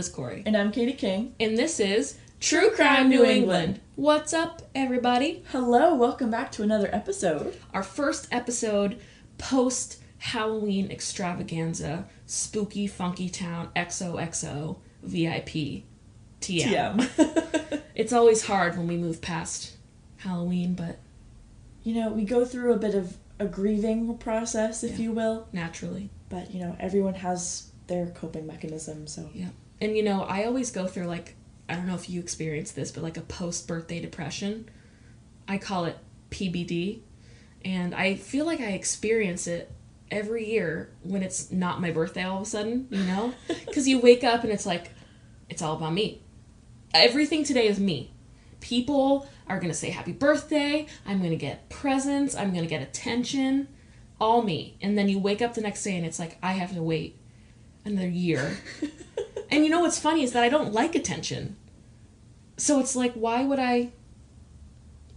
Liz Corey. And I'm Katie King. And this is True Crime New England. What's up, everybody? Hello, welcome back to another episode. Our first episode post Halloween extravaganza, spooky, funky town, XOXO, VIP, TM. TM. It's always hard when we move past Halloween, but you know, we go through a bit of a grieving process, if Yeah. you will, naturally. but you know, everyone has their coping mechanism, so. Yeah. And you know, I always go through like I don't know if you experience this, but like a post birthday depression. I call it PBD. And I feel like I experience it every year when it's not my birthday all of a sudden, you know? Cuz you wake up and it's like it's all about me. Everything today is me. People are going to say happy birthday, I'm going to get presents, I'm going to get attention, all me. And then you wake up the next day and it's like I have to wait another year and you know what's funny is that I don't like attention. So it's like, why would I?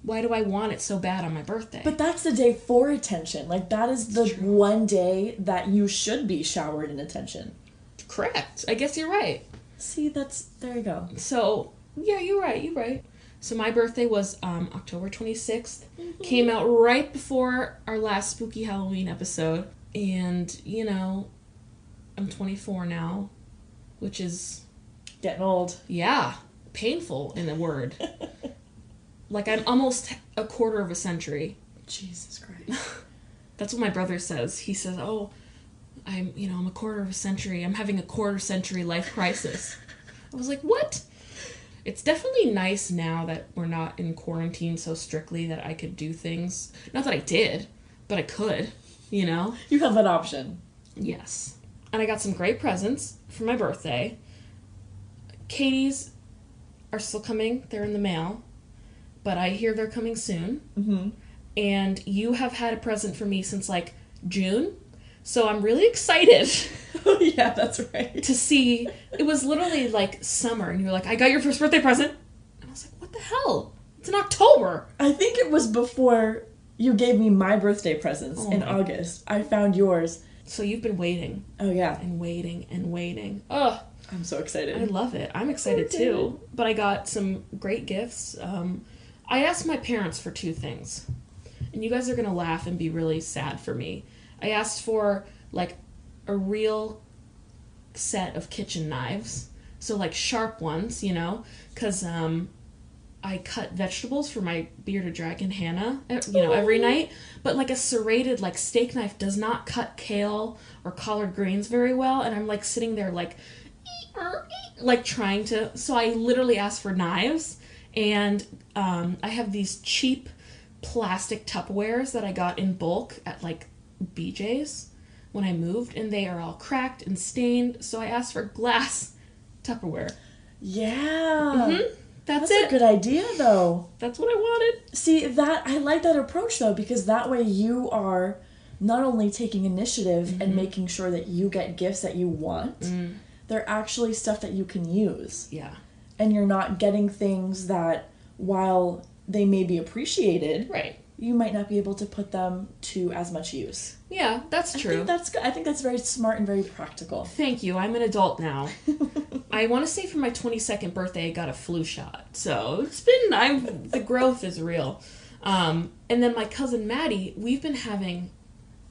Why do I want it so bad on my birthday? But that's the day for attention. Like, that is the one day that you should be showered in attention. correct. I guess you're right. See, that's. There you go. So yeah, you're right. You're right. So my birthday was um, October 26th. Came out right before our last spooky Halloween episode, and you know, I'm 24 now, which is Getting old. yeah, painful in a word. like I'm almost a quarter of a century Jesus Christ. That's what my brother says. He says, "Oh, I'm, you know, I'm a quarter of a century. I'm having a quarter century life crisis." I was like, "What?" It's definitely nice now that we're not in quarantine so strictly that I could do things. Not that I did, but I could, you know? you have that option. Yes. And I got some great presents for my birthday. Katie's are still coming. They're in the mail. But I hear they're coming soon Mm-hmm. and you have had a present for me since like June. So I'm really excited Oh, yeah, that's right. to see. It was literally like summer, and you were like, I got your first birthday present. And I was like, what the hell? It's in October. I think it was before you gave me my birthday presents Oh in August. I found yours. So you've been waiting Oh, yeah. and waiting and waiting. Oh, I'm so excited. I love it. I'm excited too. But I got some great gifts. Um, I asked my parents for two things. And you guys are going to laugh and be really sad for me. I asked for like a real set of kitchen knives. So like sharp ones, you know, cuz um I cut vegetables for my bearded dragon Hannah, you know, every night. But like a serrated like steak knife does not cut kale or collard greens very well, and I'm like sitting there like like trying to so i literally asked for knives and um, i have these cheap plastic tupperwares that i got in bulk at like bj's when i moved and they are all cracked and stained so i asked for glass tupperware Yeah. Mhm. That's, That's a good idea, though. that's what i wanted. See, that I like that approach, though, because that way you are not only taking initiative and making sure that you get gifts that you want, Mm, they're actually stuff that you can use. yeah. And you're not getting things that, while they may be appreciated, right. you might not be able to put them to as much use. yeah that's I true think that's good. I think that's very smart and very practical. Thank you. I'm an adult now. I want to say for my 22nd birthday, I got a flu shot. So it's been, I'm, the growth is real. Um, and then my cousin Maddie, we've been having,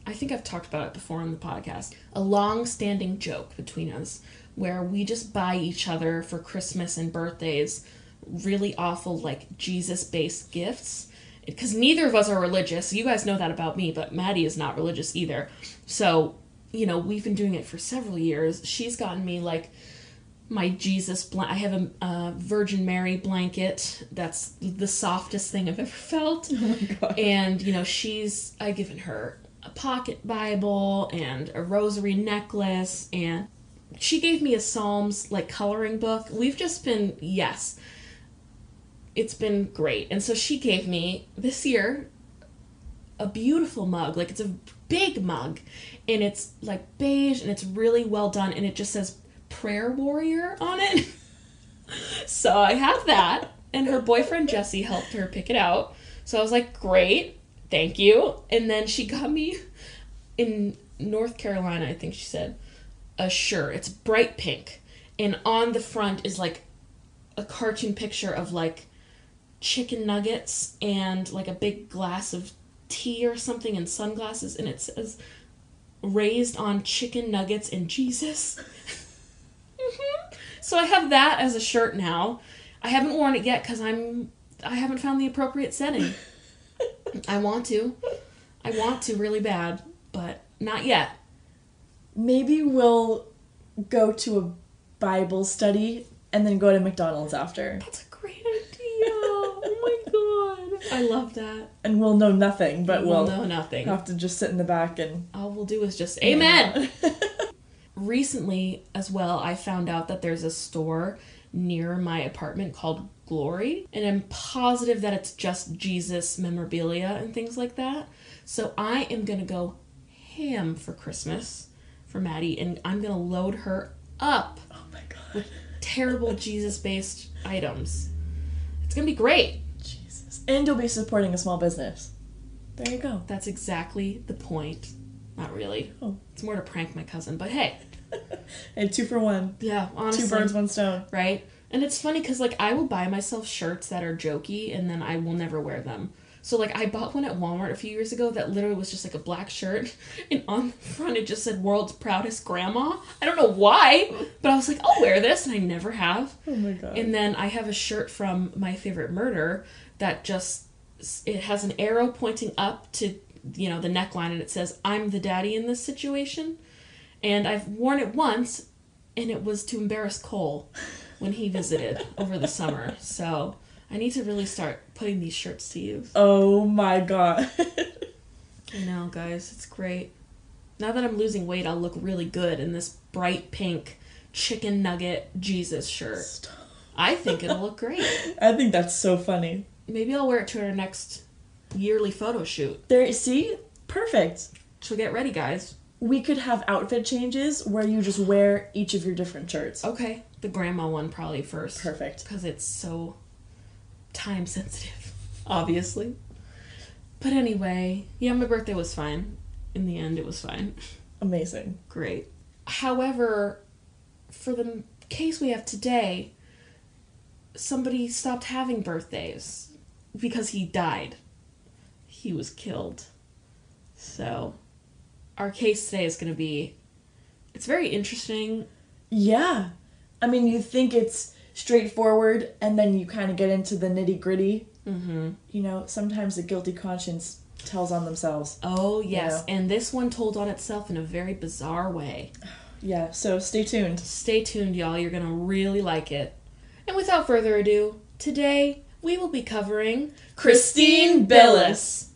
I think I've talked about it before on the podcast, a long standing joke between us where we just buy each other for Christmas and birthdays really awful, like Jesus based gifts. Because neither of us are religious. You guys know that about me, but Maddie is not religious either. So, you know, we've been doing it for several years. She's gotten me like my Jesus blanket. I have a, Virgin Mary blanket. That's the softest thing I've ever felt. Oh my god. And, you know, she's, I've given her a pocket Bible and a rosary necklace. And she gave me a Psalms, like, coloring book. We've just been, yes, it's been great. And so she gave me this year a beautiful mug. Like, it's a big mug. And it's, like, beige and it's really well done. And it just says prayer warrior on it. so I have that. And her boyfriend Jesse helped her pick it out. So I was like, great, thank you. And then she got me in North Carolina, I think she said, a shirt. It's bright pink. and on the front is like a cartoon picture of like chicken nuggets and like a big glass of tea or something and sunglasses and it says raised on chicken nuggets and Jesus. Mhm. so I have that as a shirt now. I haven't worn it yet cuz I'm I haven't found the appropriate setting. I want to. I want to really bad, but not yet. Maybe we'll go to a Bible study and then go to McDonald's after. That's a great idea. oh my god. I love that. And we'll know nothing, but we'll we'll, know nothing. have to just sit in the back and. All we'll do is just Amen. Recently, as well, I found out that there's a store near my apartment called Glory, and I'm positive that it's just Jesus memorabilia and things like that. So I am gonna go ham for Christmas for Maddie, and I'm gonna load her up oh my god. terrible Jesus based items. It's gonna be great. And you'll be supporting a small business. There you go. That's exactly the point. Not really. Oh. It's more to prank my cousin, but hey, And two for one. yeah, honestly, Two birds, one stone. right? And it's funny because like I will buy myself shirts that are jokey, and then I will never wear them. So like I bought one at Walmart a few years ago that literally was just like a black shirt, and on the front it just said "World's Proudest Grandma." I don't know why, but I was like, I'll wear this, and I never have. Oh my god. And then I have a shirt from My Favorite Murder that just it has an arrow pointing up to you know the neckline and it says I'm the daddy in this situation. And I've worn it once and it was to embarrass Cole when he visited over the summer. So I need to really start putting these shirts to use. oh my god. I know, guys, it's great. Now that I'm losing weight, I'll look really good in this bright pink chicken nugget Jesus shirt. Stop. I think it'll look great. I think that's so funny. Maybe I'll wear it to our next yearly photo shoot. There, see? Perfect. So get ready, guys. We could have outfit changes where you just wear each of your different shirts. Okay, the grandma one probably first. Perfect. Because it's so time sensitive, obviously. But anyway, yeah, my birthday was fine. In the end, it was fine. Amazing. Great. However, for the case we have today, somebody stopped having birthdays because he died. He was killed. So, our case today is going to be. It's very interesting. Yeah. I mean, you think it's straightforward and then you kind of get into the nitty gritty. Mm-hmm. You know, sometimes the guilty conscience tells on themselves. Oh, yes. And this one told on itself in a very bizarre way. Yeah, so stay tuned. Stay tuned, y'all. You're going to really like it. And without further ado, today we will be covering Christine Billis.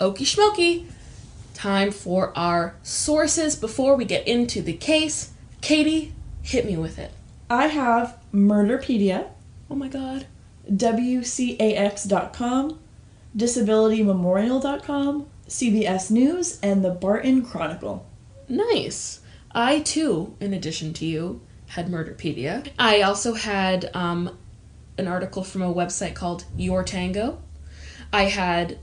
Okie schmoky. Time for our sources before we get into the case. Katie, hit me with it. I have Murderpedia, Oh my god. WCAX.com, DisabilityMemorial.com, CBS News, and the Barton Chronicle. Nice. I too, in addition to you, had Murderpedia. I also had um, an article from a website called Your Tango. I had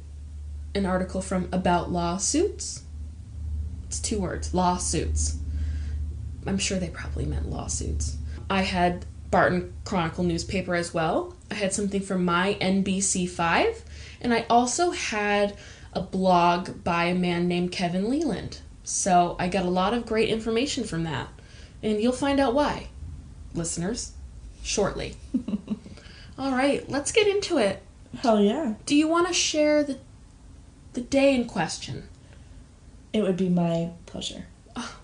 an article from About Lawsuits. It's two words lawsuits. I'm sure they probably meant lawsuits. I had Barton Chronicle newspaper as well. I had something from my NBC5. And I also had a blog by a man named Kevin Leland. So I got a lot of great information from that. And you'll find out why, listeners, shortly. All right, let's get into it. Hell yeah. Do you want to share the the day in question? It would be my pleasure. Oh.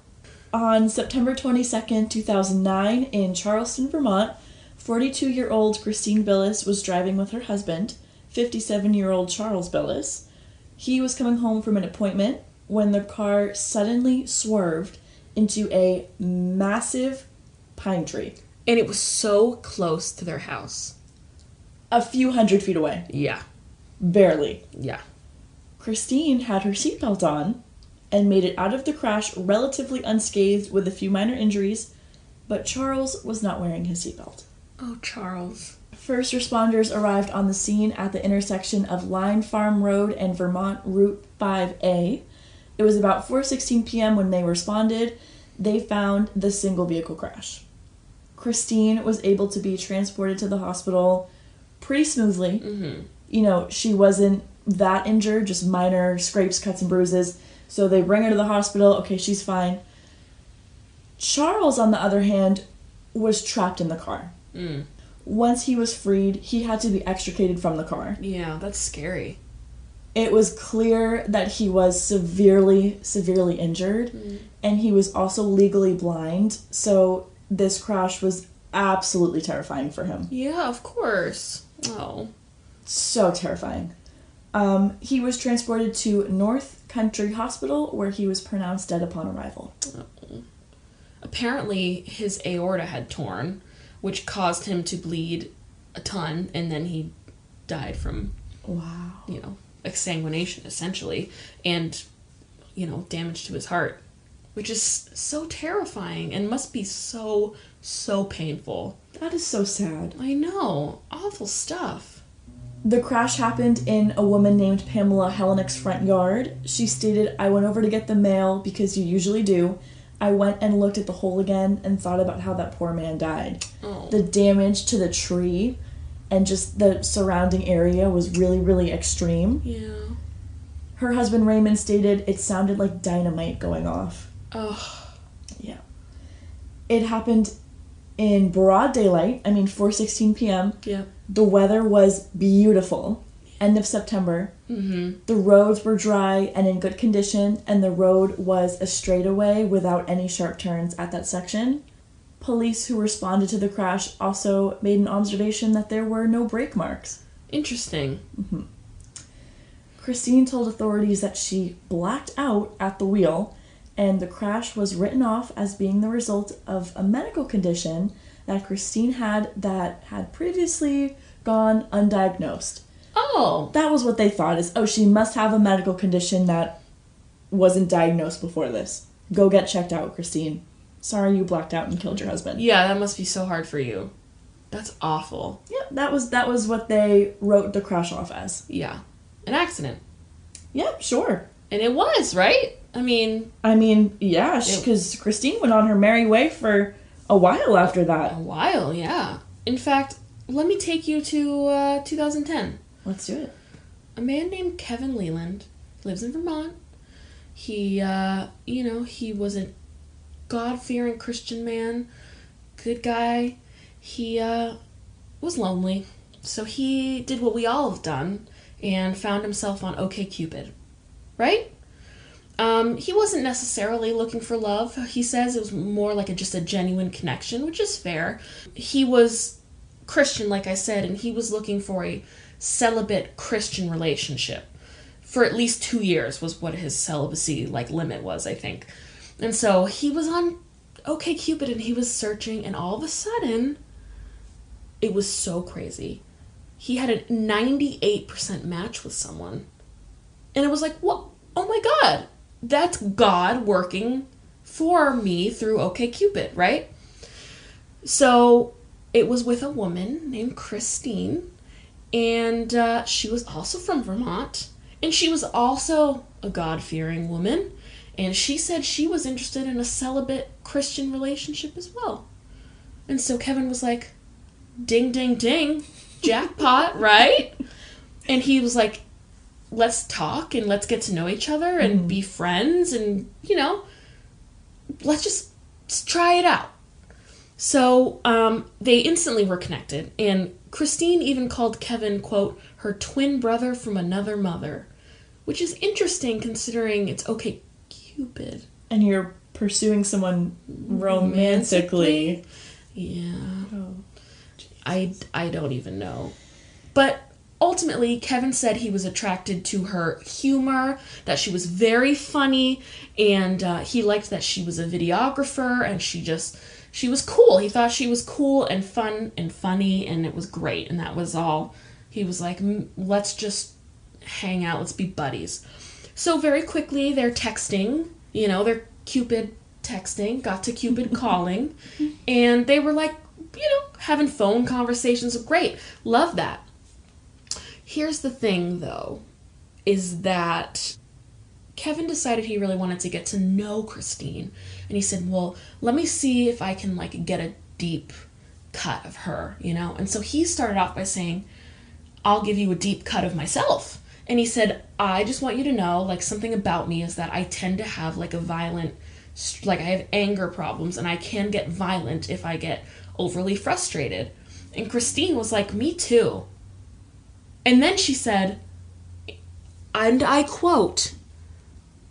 On September 22nd, 2009, in Charleston, Vermont, 42 year old Christine Billis was driving with her husband, 57 year old Charles Billis. He was coming home from an appointment when the car suddenly swerved into a massive pine tree And it was so close to their house. a few hundred feet away. Yeah, Barely. yeah. Christine had her seatbelt on and made it out of the crash relatively unscathed with a few minor injuries, but Charles was not wearing his seatbelt. Oh, Charles. First responders arrived on the scene at the intersection of Line Farm Road and Vermont Route 5A. It was about 4:16 p.m. when they responded. They found the single vehicle crash. Christine was able to be transported to the hospital pretty smoothly. Mm-hmm. You know, she wasn't that injured, just minor scrapes, cuts, and bruises. So they bring her to the hospital. Okay, she's fine. Charles, on the other hand, was trapped in the car. Mm. Once he was freed, he had to be extricated from the car. Yeah, that's scary. It was clear that he was severely, severely injured, and he was also legally blind, so this crash was absolutely terrifying for him. Yeah, of course. Oh. So terrifying. Um, he was transported to North Country Hospital, where he was pronounced dead upon arrival. Apparently, his aorta had torn, which caused him to bleed a ton, and then he died from, Wow. you know, exsanguination, essentially, and, you know, damage to his heart, which is so terrifying and must be so, so painful. That is so sad. I know. Awful stuff. The crash happened in a woman named Pamela Hellenick's front yard. She stated, I went over to get the mail because you usually do. I went and looked at the hole again and thought about how that poor man died. Oh. The damage to the tree and just the surrounding area was really, really extreme. Yeah. Her husband Raymond stated it sounded like dynamite going off. Oh. Yeah. It happened in broad daylight, I mean 4:16 p.m. Yeah. The weather was beautiful. End of September. Mm-hmm. The roads were dry and in good condition, and the road was a straightaway without any sharp turns at that section. Police who responded to the crash also made an observation that there were no brake marks. Interesting. Christine told authorities that she blacked out at the wheel, and the crash was written off as being the result of a medical condition that Christine had that had previously gone undiagnosed. Oh. That was what they thought is, oh, she must have a medical condition that wasn't diagnosed before this. Go get checked out, Christine. Sorry you blacked out and killed your husband. Yeah, that must be so hard for you. That's awful. Yeah, that was that was what they wrote the crash off as. Yeah. An accident. Yeah, sure. And it was, right? I mean, I mean, yeah, because Christine went on her merry way for a while after that. a while, yeah. In fact, let me take you to uh, 2010. Let's do it. A man named Kevin Leland lives in Vermont. He, uh, you know, he was a God fearing Christian man, good guy. He uh, was lonely, so he did what we all have done and found himself on OKCupid, right? Um, he wasn't necessarily looking for love. He says it was more like a, just a genuine connection, which is fair. He was Christian, like I said, and he was looking for a celibate Christian relationship for at least two years was what his celibacy like limit was, I think. And so he was on OK Cupid and he was searching, and all of a sudden, it was so crazy. He had a 98% match with someone. And it was like, what? Oh my God. That's God working for me through OK Cupid, right? So it was with a woman named Christine, and uh, she was also from Vermont, and she was also a God fearing woman, and she said she was interested in a celibate Christian relationship as well. And so Kevin was like, ding, ding, ding, jackpot, right? And he was like, let's talk and let's get to know each other and be friends and, you know, let's just, just try it out. So um, they instantly were connected, and Christine even called Kevin, quote, her twin brother from another mother, which is interesting considering it's okay, Cupid. And you're pursuing someone romantically. Yeah. Oh. I, I don't even know. But ultimately, Kevin said he was attracted to her humor, that she was very funny, and uh, he liked that she was a videographer and she just, she was cool. He thought she was cool and fun and funny, and it was great. And that was all. He was like, "Mm, let's just hang out, let's be buddies. So very quickly, they're texting, you know, they're Cupid texting, got to Cupid calling, and they were like, you know, having phone conversations. Great. Love that. Here's the thing though, is that Kevin decided he really wanted to get to know Christine. And he said, Well, let me see if I can like get a deep cut of her, you know? And so he started off by saying, I'll give you a deep cut of myself. And he said, I just want you to know, like, something about me is that I tend to have, like, a violent, like, I have anger problems and I can get violent if I get overly frustrated. And Christine was like, Me too. And then she said, and I quote,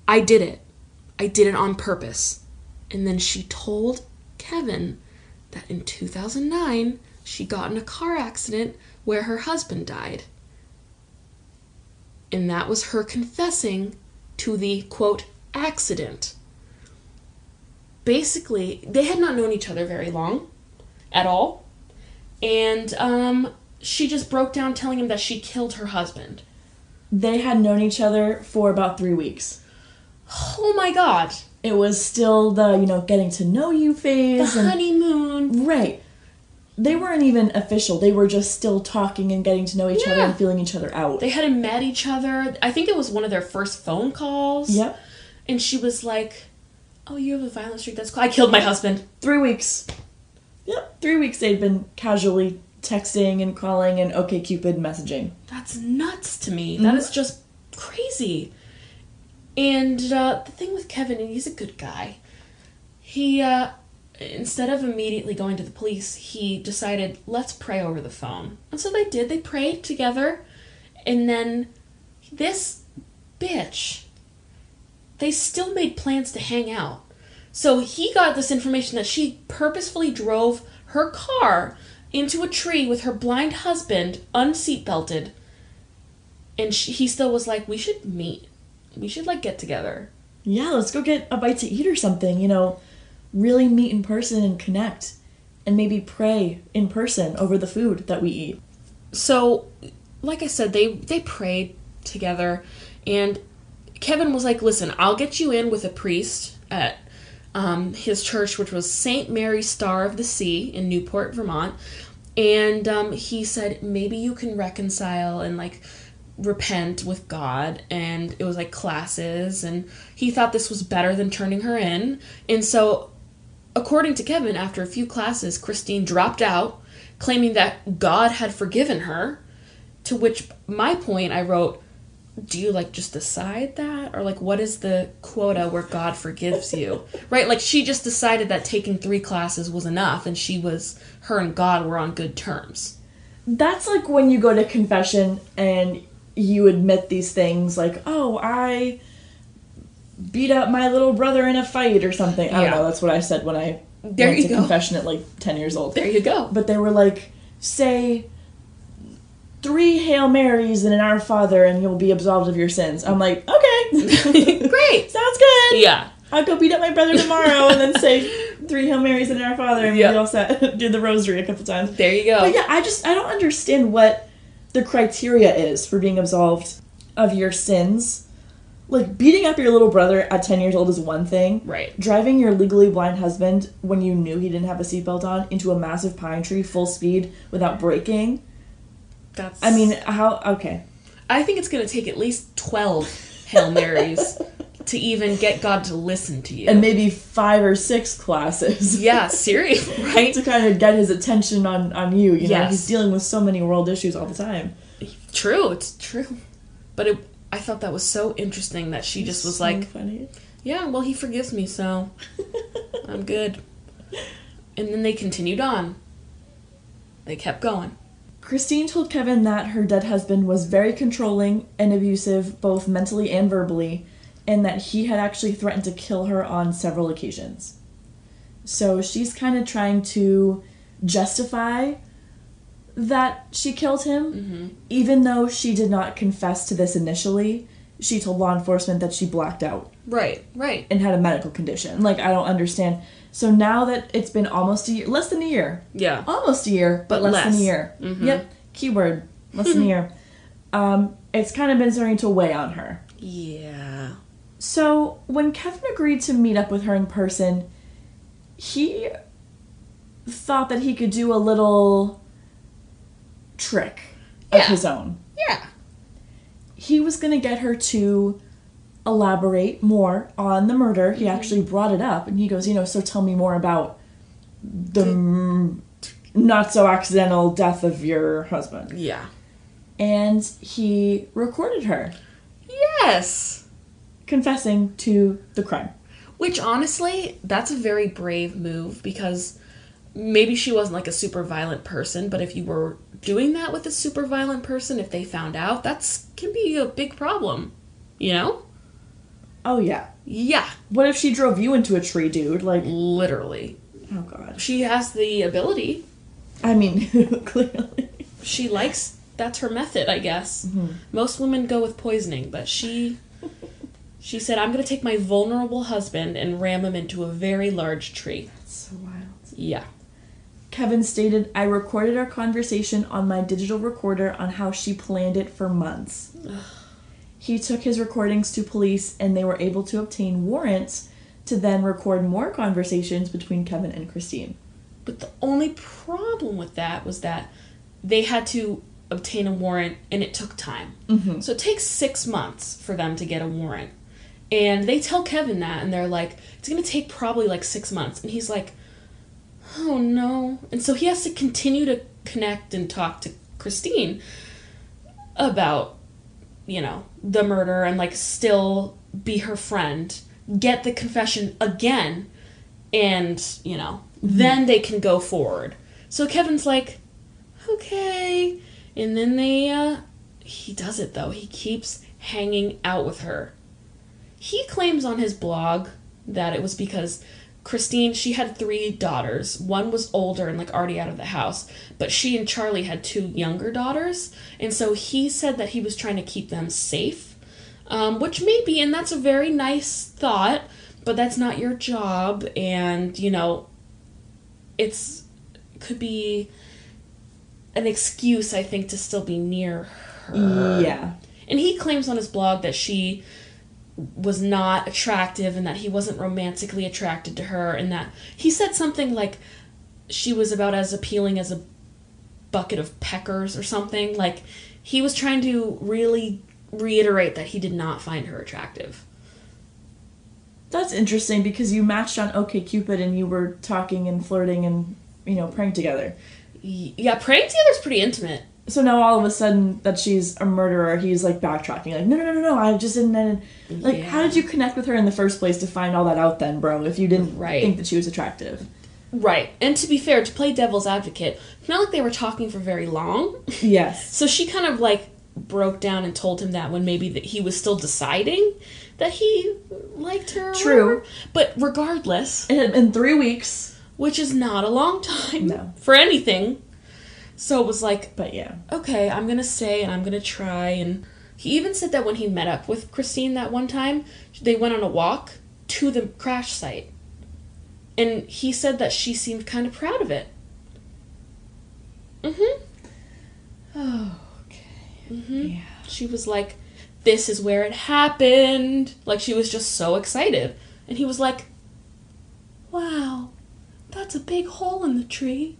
I did it. I did it on purpose. And then she told Kevin that in 2009 she got in a car accident where her husband died. And that was her confessing to the quote accident. Basically, they had not known each other very long at all. And um, she just broke down telling him that she killed her husband. They had known each other for about three weeks. Oh my god. It was still the, you know, getting to know you The phase. and, honeymoon. right. They weren't even official. They were just still talking and getting to know each other and feeling each other out. They hadn't met each other. I think it was one of their first phone calls. yep. And she was like, Oh, you have a violent streak? That's cool. I killed my husband. Three weeks. Yep. Three weeks they'd been casually texting and calling and OK Cupid messaging. That's nuts to me. That mm-hmm. is just crazy. And uh, the thing with Kevin, and he's a good guy, he, uh, instead of immediately going to the police, he decided, let's pray over the phone. And so they did. They prayed together. And then this bitch, they still made plans to hang out. So he got this information that she purposefully drove her car into a tree with her blind husband unseatbelted and she, he still was like we should meet we should like get together Yeah, let's go get a bite to eat or something, you know, really meet in person and connect. And maybe pray in person over the food that we eat. so like i said they they prayed together and kevin was like listen i'll get you in with a priest at um, his church which was st mary star of the sea in newport vermont and um, he said maybe you can reconcile and like repent with god and it was like classes and he thought this was better than turning her in and so According to Kevin, after a few classes, Christine dropped out, claiming that God had forgiven her. To which my point I wrote, do you like just decide that? Or like what is the quota where God forgives you? right? Like she just decided that taking three classes was enough and she was her and God were on good terms. That's like when you go to confession and you admit these things like, oh, I beat up my little brother in a fight or something. I don't know, that's what I said when I There went you to go. confession at like 10 years old. There you go. But they were like, say three Hail Marys and an Our Father and you'll be absolved of your sins. I'm like, okay. Great. Sounds good. Yeah. I'll go beat up my brother tomorrow and then say three Hail Marys and an Our Father and Yeah. we'll all set. Do the rosary a couple times. There you go. But yeah, I just I don't understand what the criteria is for being absolved of your sins. Like beating up your little brother at ten years old is one thing. Right. Driving your legally blind husband when you knew he didn't have a seatbelt on into a massive pine tree full speed without braking. That's I mean, how okay. I think it's going to take at least 12 Hail Marys to even get God to listen to you. And maybe five or six classes. yeah, seriously, right? to kind of get his attention on on you. You know, Yes. he's dealing with so many world issues all the time. True, it's true. But it, I thought that was so interesting that she just was So like, funny. yeah, well, he forgives me, so I'm good. And then they continued on. They kept going. Christine told Kevin that her dead husband was very controlling and abusive, both mentally and verbally, and that he had actually threatened to kill her on several occasions. So she's kind of trying to justify that she killed him, even though she did not confess to this initially. She told law enforcement that she blacked out Right, right. and had a medical condition. Like, I don't understand. So now that it's been almost a year, less than a year, Yeah. almost a year, but, But less, than a year. Mhm. Yep, keyword, less than a year. Um, it's kind of been starting to weigh on her. Yeah. So when Kevin agreed to meet up with her in person, he thought that he could do a little trick of his own. Yeah. He was going to get her to elaborate more on the murder. He mm-hmm. actually brought it up and he goes, You know, so tell me more about the m- not so accidental death of your husband. Yeah. And he recorded her Yes. Confessing to the crime. Which honestly, that's a very brave move because maybe she wasn't like a super violent person, but if you were doing that with a super violent person, if they found out, that's can be a big problem. You know? Oh, yeah. Yeah, What if she drove you into a tree, dude? Like, literally. oh, God. She has the ability. I mean, clearly. She likes that's her method, I guess. Mm-hmm. Most women go with poisoning, but she she said, "I'm going to take my vulnerable husband and ram him into a very large tree." That's so wild. Yeah. Kevin stated, I recorded our conversation on my digital recorder on how she planned it for months. he took his recordings to police and they were able to obtain warrants to then record more conversations between Kevin and Christine. But the only problem with that was that they had to obtain a warrant and it took time. Mm-hmm. So it takes six months for them to get a warrant. And they tell Kevin that and they're like, it's to take probably like six months. And he's like, oh no. And so he has to continue to connect and talk to Christine about, you know, the murder and like still be her friend, get the confession again, and, you know, then they can go forward. So Kevin's like, okay. And then they, uh, he does it though. He keeps hanging out with her. He claims on his blog that it was because Christine, she had three daughters. One was older and like already out of the house, but she and Charlie had two younger daughters. And so he said that he was trying to keep them safe, um, which may be, and that's a very nice thought, but that's not your job. And, you know, it's, could be an excuse, I think, to still be near her. Yeah. And he claims on his blog that she was not attractive and that he wasn't romantically attracted to her and that he said something like she was about as appealing as a bucket of peckers or something. Like he was trying to really reiterate that he did not find her attractive. That's interesting because you matched on okay cupid and you were talking and flirting and, you know, praying together. Yeah praying together is pretty intimate So now all of a sudden that she's a murderer, he's like backtracking, like, no, no, no, no, no, I just didn't. Like, how did you connect with her in the first place to find all that out then, bro, if you didn't Right. think that she was attractive? right and to be fair to play devil's advocate it's not like they were talking for very long Yes. So she kind of like broke down and told him that when maybe that he was still deciding that he liked her. True. whatever. But regardless, It had been three weeks, which is not a long time No. for anything. So it was like, but yeah. okay, I'm gonna stay and I'm gonna try. And he even said that when he met up with Christine that one time, they went on a walk to the crash site. And he said that she seemed kind of proud of it. Mm-hmm. Oh, okay. Mm-hmm. Yeah. she was like, This is where it happened. Like, she was just so excited. And he was like, Wow, that's a big hole in the tree.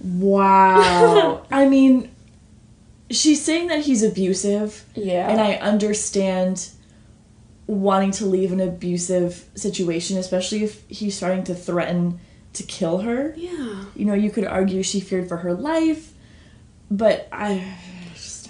Wow. I mean, she's saying that he's abusive, Yeah. and I understand wanting to leave an abusive situation, especially if he's starting to threaten to kill her. yeah. You know, you could argue she feared for her life, but I.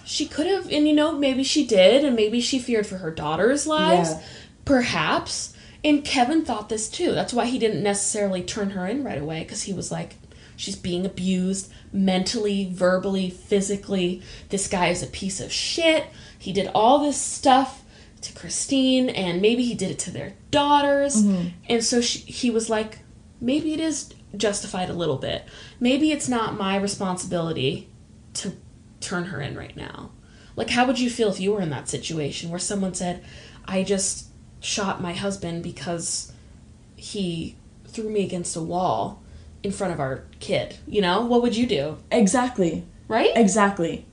She could have, and you know, maybe she did, and maybe she feared for her daughter's lives. Yeah. Perhaps. And Kevin thought this too. That's why he didn't necessarily turn her in right away, because he was like, she's being abused mentally, verbally, physically. This guy is a piece of shit. He did all this stuff to Christine, and maybe he did it to their daughters. Mm-hmm. And so she, he was like, maybe it is justified a little bit. Maybe it's not my responsibility to turn her in right now. Like, how would you feel if you were in that situation where someone said, I just shot my husband because he threw me against a wall in front of our kid? You know, what would you do? Exactly. Right? Exactly.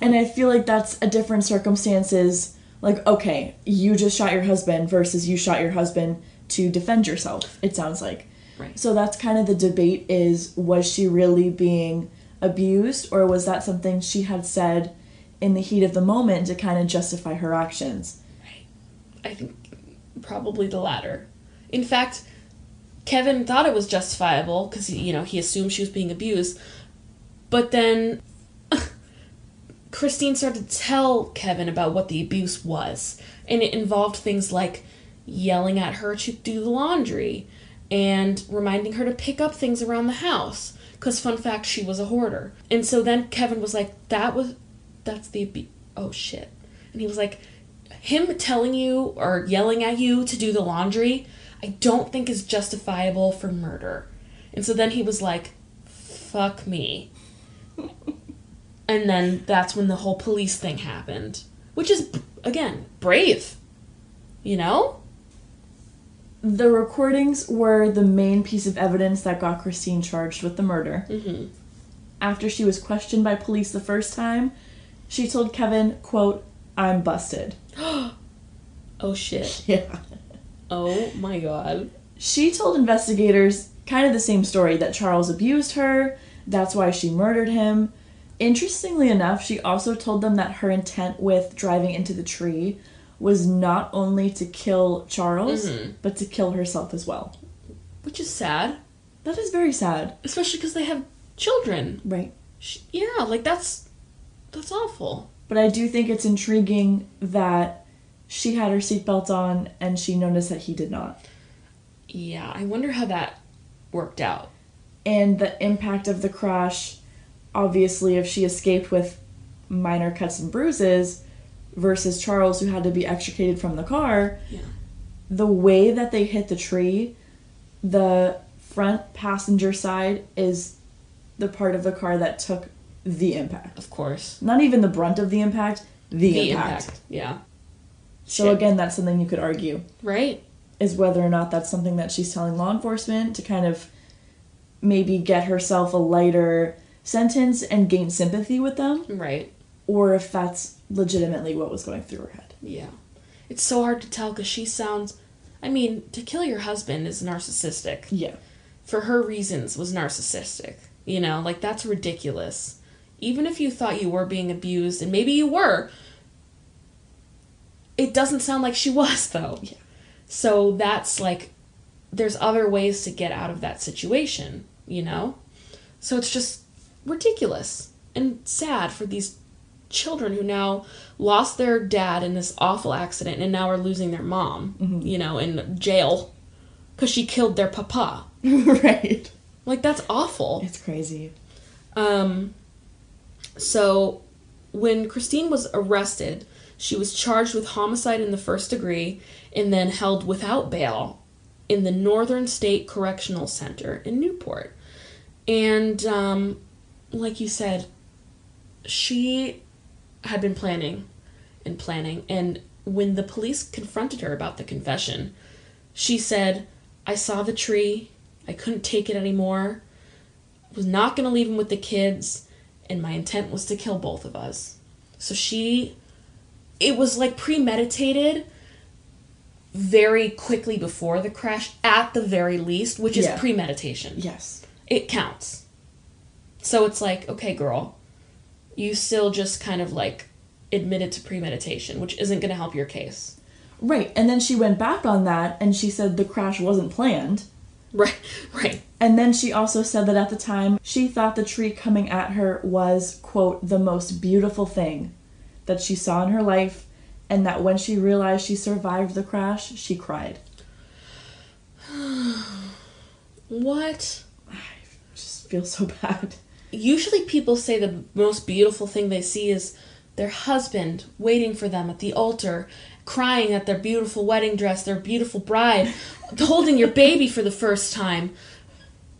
And I feel like that's a different circumstances. Like, okay, you just shot your husband versus you shot your husband to defend yourself, it sounds like. Right. So that's kind of the debate is was she really being abused or was that something she had said in the heat of the moment to kind of justify her actions? Right. I think probably the latter. In fact, Kevin thought it was justifiable because you know he assumed she was being abused, but then Christine started to tell Kevin about what the abuse was, and it involved things like yelling at her to do the laundry and reminding her to pick up things around the house. Because fun fact, she was a hoarder, and so then Kevin was like, "That was, that's the abuse." Oh shit! And he was like, "Him telling you or yelling at you to do the laundry." I don't think is justifiable for murder. And so then he was like, fuck me. and then that's when the whole police thing happened. Which is, again, brave. You know? The recordings were the main piece of evidence that got Christine charged with the murder. Mm-hmm. After she was questioned by police the first time, she told Kevin, quote, I'm busted. oh shit. Yeah. Oh my god. She told investigators kind of the same story that Charles abused her, that's why she murdered him. Interestingly enough, she also told them that her intent with driving into the tree was not only to kill Charles, Mhm. but to kill herself as well. Which is sad. That is very sad. Especially because they have children. Right. Sh- Yeah, like that's. That's awful. But I do think it's intriguing that she had her seatbelt on and she noticed that he did not. Yeah, I wonder how that worked out. And the impact of the crash, obviously, if she escaped with minor cuts and bruises versus Charles, who had to be extricated from the car, Yeah. the way that they hit the tree, the front passenger side is the part of the car that took the impact. Of course. Not even the brunt of the impact, the, impact. Yeah. So, Shit. again, that's something you could argue. Right? is whether or not that's something that she's telling law enforcement to kind of maybe get herself a lighter sentence and gain sympathy with them, Right. or if that's legitimately what was going through her head. Yeah. It's so hard to tell because she sounds. I mean, to kill your husband is narcissistic. Yeah. For her reasons, was narcissistic. You know, like that's ridiculous. Even if you thought you were being abused, and maybe you were, it doesn't sound like she was, though. Yeah. So that's like, there's other ways to get out of that situation, you know? So it's just ridiculous and sad for these children who now lost their dad in this awful accident and now are losing their mom, Mhm. you know, in jail because she killed their papa. right. Like, that's awful. It's crazy. Um, so when Christine was arrested, she was charged with homicide in the first degree and then held without bail in the Northern State Correctional Center in Newport. And um, like you said, she had been planning and planning. And when the police confronted her about the confession, she said, I saw the tree. I couldn't take it anymore was not going to leave him with the kids and my intent was to kill both of us so she it was like premeditated very quickly before the crash at the very least which is Yeah. premeditation Yes. it counts so it's like okay girl you still just kind of like admitted to premeditation which isn't going to help your case Right. And then she went back on that and she said the crash wasn't planned. right right And then she also said that at the time she thought the tree coming at her was, quote, the most beautiful thing that she saw in her life, and that when she realized she survived the crash, she cried. what I just feel so bad. usually people say the most beautiful thing they see is their husband waiting for them at the altar crying at their beautiful wedding dress their beautiful bride holding your baby for the first time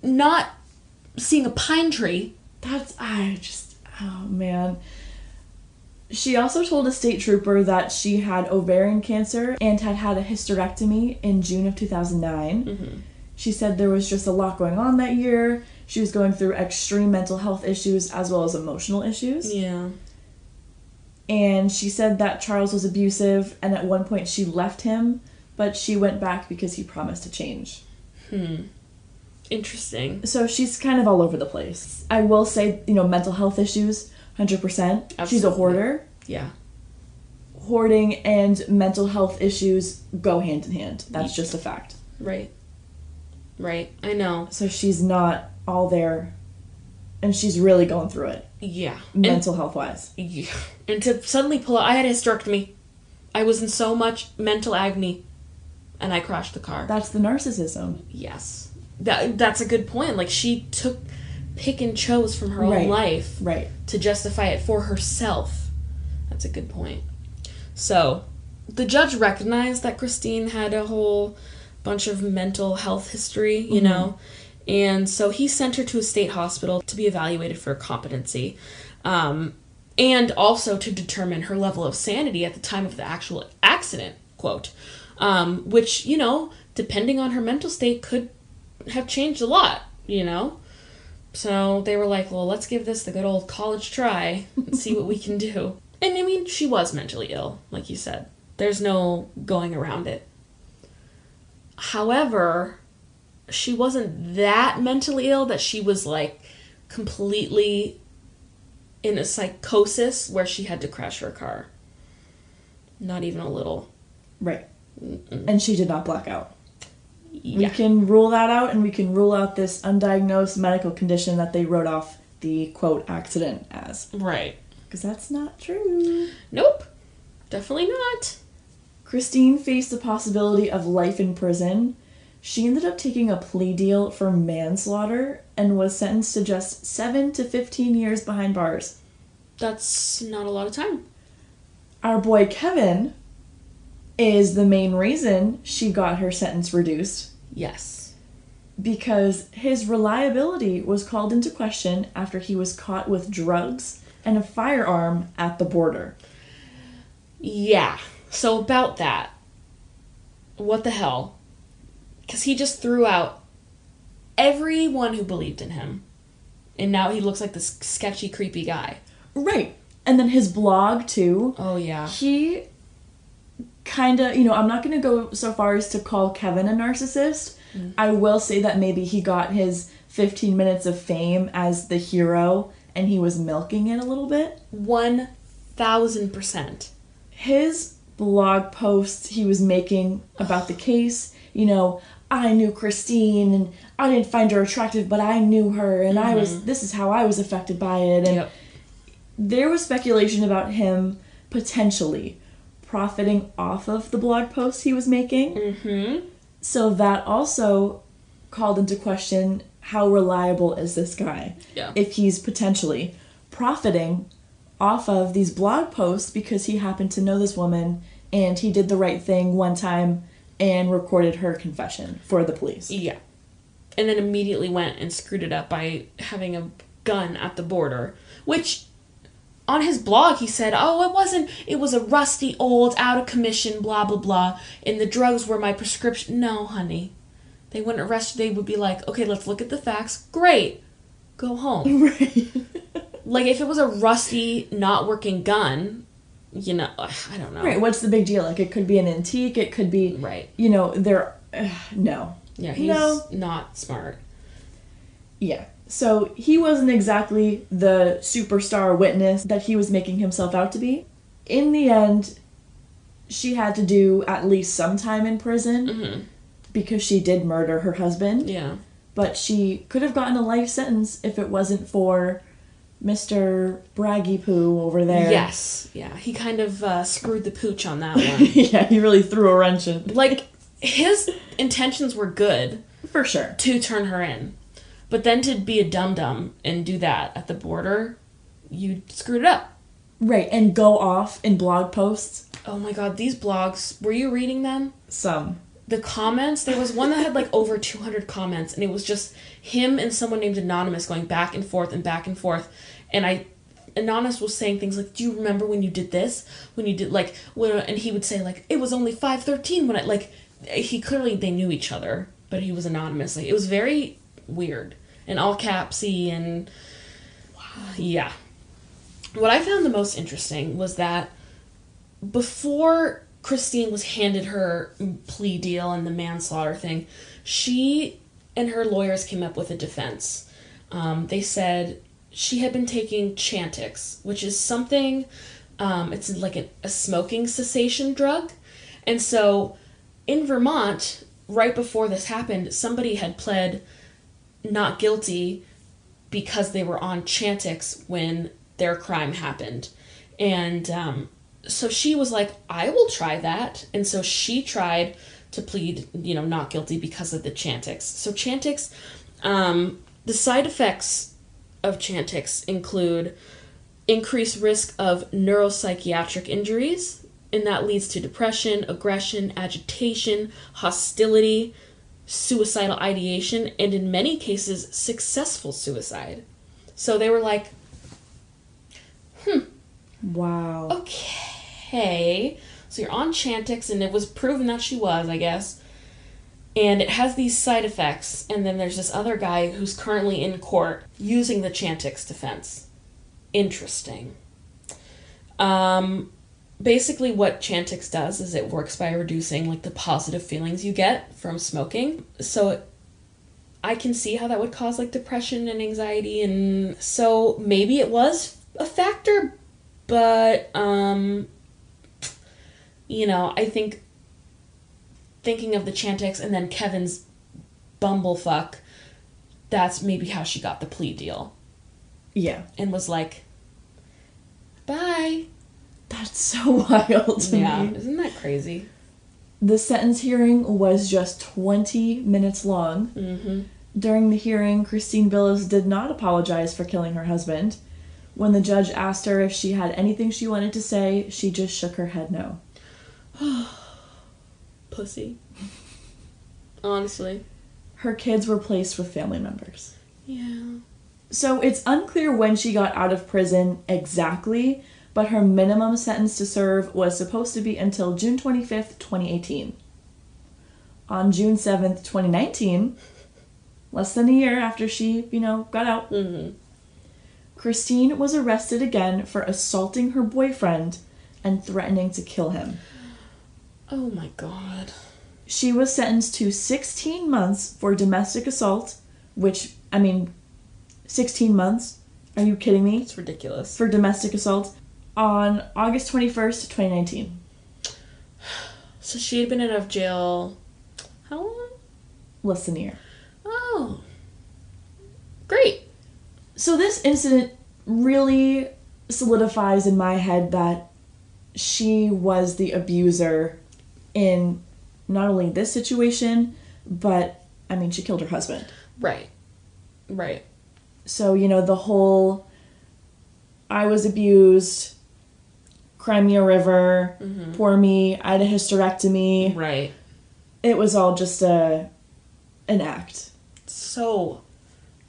not seeing a pine tree That's, I just, oh man. She also told a state trooper that she had ovarian cancer and had had a hysterectomy in June of 2009. She said there was just a lot going on that year. She was going through extreme mental health issues as well as emotional issues. yeah And she said that Charles was abusive and at one point she left him, but she went back because he promised to change. hmm Interesting. So she's kind of all over the place. I will say, you know, mental health issues, 100%. She's a hoarder. Yeah. Hoarding and mental health issues go hand in hand. That's just a fact. Right. Right. I know. So she's not all there and she's really going through it, Yeah. And, mental health wise. yeah. and to suddenly pull out, I had a hysterectomy. I was in so much mental agony, and I crashed the car. That's the narcissism. yes. That that's a good point. Like she took, pick and chose from her Right. own life Right. to justify it for herself. That's a good point. So, the judge recognized that Christine had a whole bunch of mental health history, you know, and so he sent her to a state hospital to be evaluated for competency. Um, and also to determine her level of sanity at the time of the actual accident, quote. Um, which, you know, depending on her mental state, could have changed a lot, you know? So they were like, well, let's give this the good old college try and see what we can do. And I mean, she was mentally ill, like you said. There's no going around it. However, she wasn't that mentally ill that she was like completely in a psychosis where she had to crash her car. Not even a little. Right. And she did not black out. We can rule that out and we can rule out this undiagnosed medical condition that they wrote off the quote accident as. Right. Because that's not true. Nope. Definitely not. Christine faced the possibility of life in prison. She ended up taking a plea deal for manslaughter and was sentenced to just 7 to 15 years behind bars. That's not a lot of time. Our boy Kevin is the main reason she got her sentence reduced Yes. because his reliability was called into question after he was caught with drugs and a firearm at the border. Yeah. So about that. What the hell? Because he just threw out everyone who believed in him. And now he looks like this sketchy, creepy guy. Right. And then his blog, too. Oh, yeah. He kind of, you know, I'm not going to go so far as to call Kevin a narcissist. I will say that maybe he got his 15 minutes of fame as the hero and he was milking it a little bit. 1000%. His blog posts he was making about the case, you know, I knew Christine and I didn't find her attractive, but I knew her and I was, this is how I was affected by it. And Yep. there was speculation about him potentially profiting off of the blog posts he was making. Mm-hmm. So that also called into question how reliable is this guy? Yeah. If he's potentially profiting off of these blog posts because he happened to know this woman and he did the right thing one time and recorded her confession for the police. Yeah. And then immediately went and screwed it up by having a gun at the border, which on his blog he said, "Oh, it wasn't. It was a rusty, old, out of commission, blah blah blah, and the drugs were my prescription." No, honey. They wouldn't arrest you. They would be like, "Okay, let's look at the facts. Great. Go home." right. like if it was a rusty, not working gun, you know, ugh, I don't know. right. What's the big deal? Like it could be an antique, it could be Right. you know, there uh, no. Yeah, he's No. not smart. Yeah. So he wasn't exactly the superstar witness that he was making himself out to be. In the end, she had to do at least some time in prison hmm because she did murder her husband. Yeah. But she could have gotten a life sentence if it wasn't for Mr. Braggy Poo over there. Yes. Yeah. He kind of uh, screwed the pooch on that one. yeah, he really threw a wrench in. like his intentions were good For sure. to turn her in, but then to be a dum dum and do that at the border, you screwed it up. Right, and go off in blog posts. Oh my god, these blogs, were you reading them? Some. The comments, there was one that had like over 200 comments, and it was just him and someone named Anonymous going back and forth and back and forth. And I, Anonymous was saying things like, Do you remember when you did this? When you did, like, when, and he would say, like, it was only 513 when I, like, he clearly, they knew each other, but he was anonymous. Like, it was very weird and all capsy and, yeah. What I found the most interesting was that before Christine was handed her plea deal and the manslaughter thing, she and her lawyers came up with a defense. Um, they said she had been taking Chantix, which is something, um, it's like a, a smoking cessation drug. And so in Vermont, right before this happened, somebody had pled not guilty because they were on Chantix when their crime happened. And um, so she was like, I will try that. And so she tried to plead, you know, not guilty because of the Chantix. So Chantix, um, the side effects of Chantix include increased risk of neuropsychiatric injuries, and that leads to depression, aggression, agitation, hostility, suicidal ideation, and in many cases, successful suicide. So they were like, hmm. Wow. okay, so you're on Chantix, and it was proven that she was, I guess. And it has these side effects, and then there's this other guy who's currently in court using the Chantix defense. Interesting. Um, basically, what Chantix does is it works by reducing like the positive feelings you get from smoking. So it, I can see how that would cause like depression and anxiety, and so maybe it was a factor, but um, you know, I think thinking of the Chantix and then Kevin's bumblefuck, that's maybe how she got the plea deal Yeah. and was like, bye. That's so wild to Yeah, me. isn't that crazy? The sentence hearing was just 20 minutes long. Mm-hmm. During the hearing, Christine Billis did not apologize for killing her husband. When the judge asked her if she had anything she wanted to say, she just shook her head no. Pussy. Honestly. Her kids were placed with family members. Yeah. So it's unclear when she got out of prison exactly, but her minimum sentence to serve was supposed to be until June 25th, 2018. On June 7th, 2019, less than a year after she, you know, got out, Mm-hmm. Christine was arrested again for assaulting her boyfriend and threatening to kill him. Oh my god. She was sentenced to 16 months for domestic assault, which, I mean, 16 months? Are you kidding me? It's ridiculous. For domestic assault on August 21st, 2019. So she had been out of jail how long? Less than a year. Oh. Great. So this incident really solidifies in my head that she was the abuser in not only this situation, but I mean, she killed her husband. Right. Right. So, you know, the whole I was abused, Crimea River, mm-hmm. poor me, I had a hysterectomy. Right. It was all just a an act. So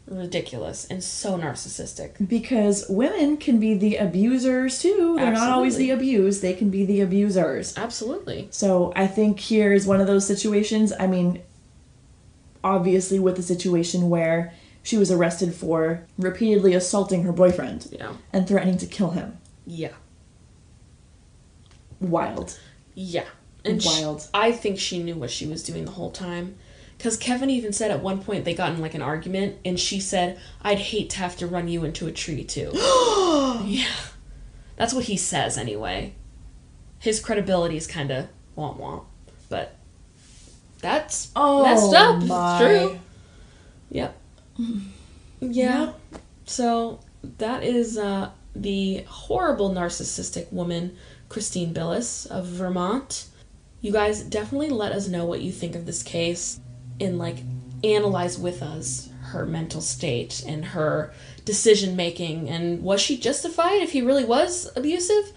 ridiculous and so narcissistic. Because women can be the abusers too. They're not always the abused, they can be the abusers. Absolutely. So I think here is one of those situations. I mean, obviously, with the situation where she was arrested for repeatedly assaulting her boyfriend Yeah. and threatening to kill him. Yeah. Wild. Yeah. And Wild. I think she knew what she was doing the whole time. Because Kevin even said at one point they got in like an argument, and she said, I'd hate to have to run you into a tree too. yeah. That's what he says anyway. His credibility is kind of womp womp. But that's Oh, messed up. my. It's true. Yep. Yeah. So that is uh, the horrible narcissistic woman, Christine Billis of Vermont. You guys definitely let us know what you think of this case and like analyze with us her mental state and her decision making and was she justified if he really was abusive?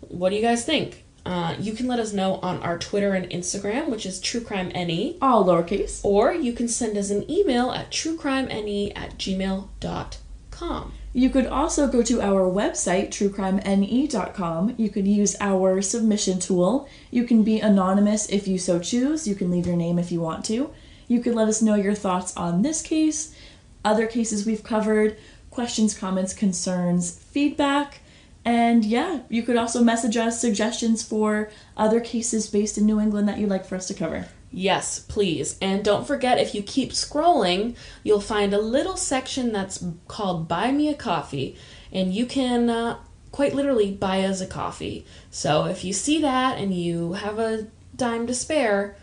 What do you guys think? Uh, you can let us know on our Twitter and Instagram, which is True Crime NE. All lowercase. Or you can send us an email at truecrimene at gmail.com. You could also go to our website, truecrimene.com. You could use our submission tool. You can be anonymous if you so choose. You can leave your name if you want to. You could let us know your thoughts on this case, other cases we've covered, questions, comments, concerns, feedback. And yeah, you could also message us suggestions for other cases based in New England that you'd like for us to cover. Yes, please. And don't forget, if you keep scrolling, you'll find a little section that's called Buy Me a Coffee, and you can uh, quite literally buy us a coffee. So if you see that and you have a dime to spare,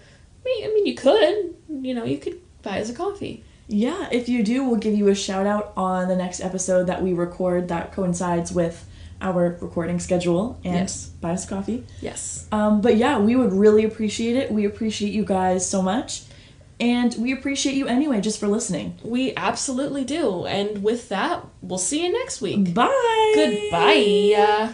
I mean, you could, you know, you could buy us a coffee. Yeah, if you do, we'll give you a shout out on the next episode that we record that coincides with our recording schedule and yes. buy us coffee. Yes. Um, but yeah, we would really appreciate it. We appreciate you guys so much. And we appreciate you anyway just for listening. We absolutely do. And with that, we'll see you next week. Bye. Goodbye.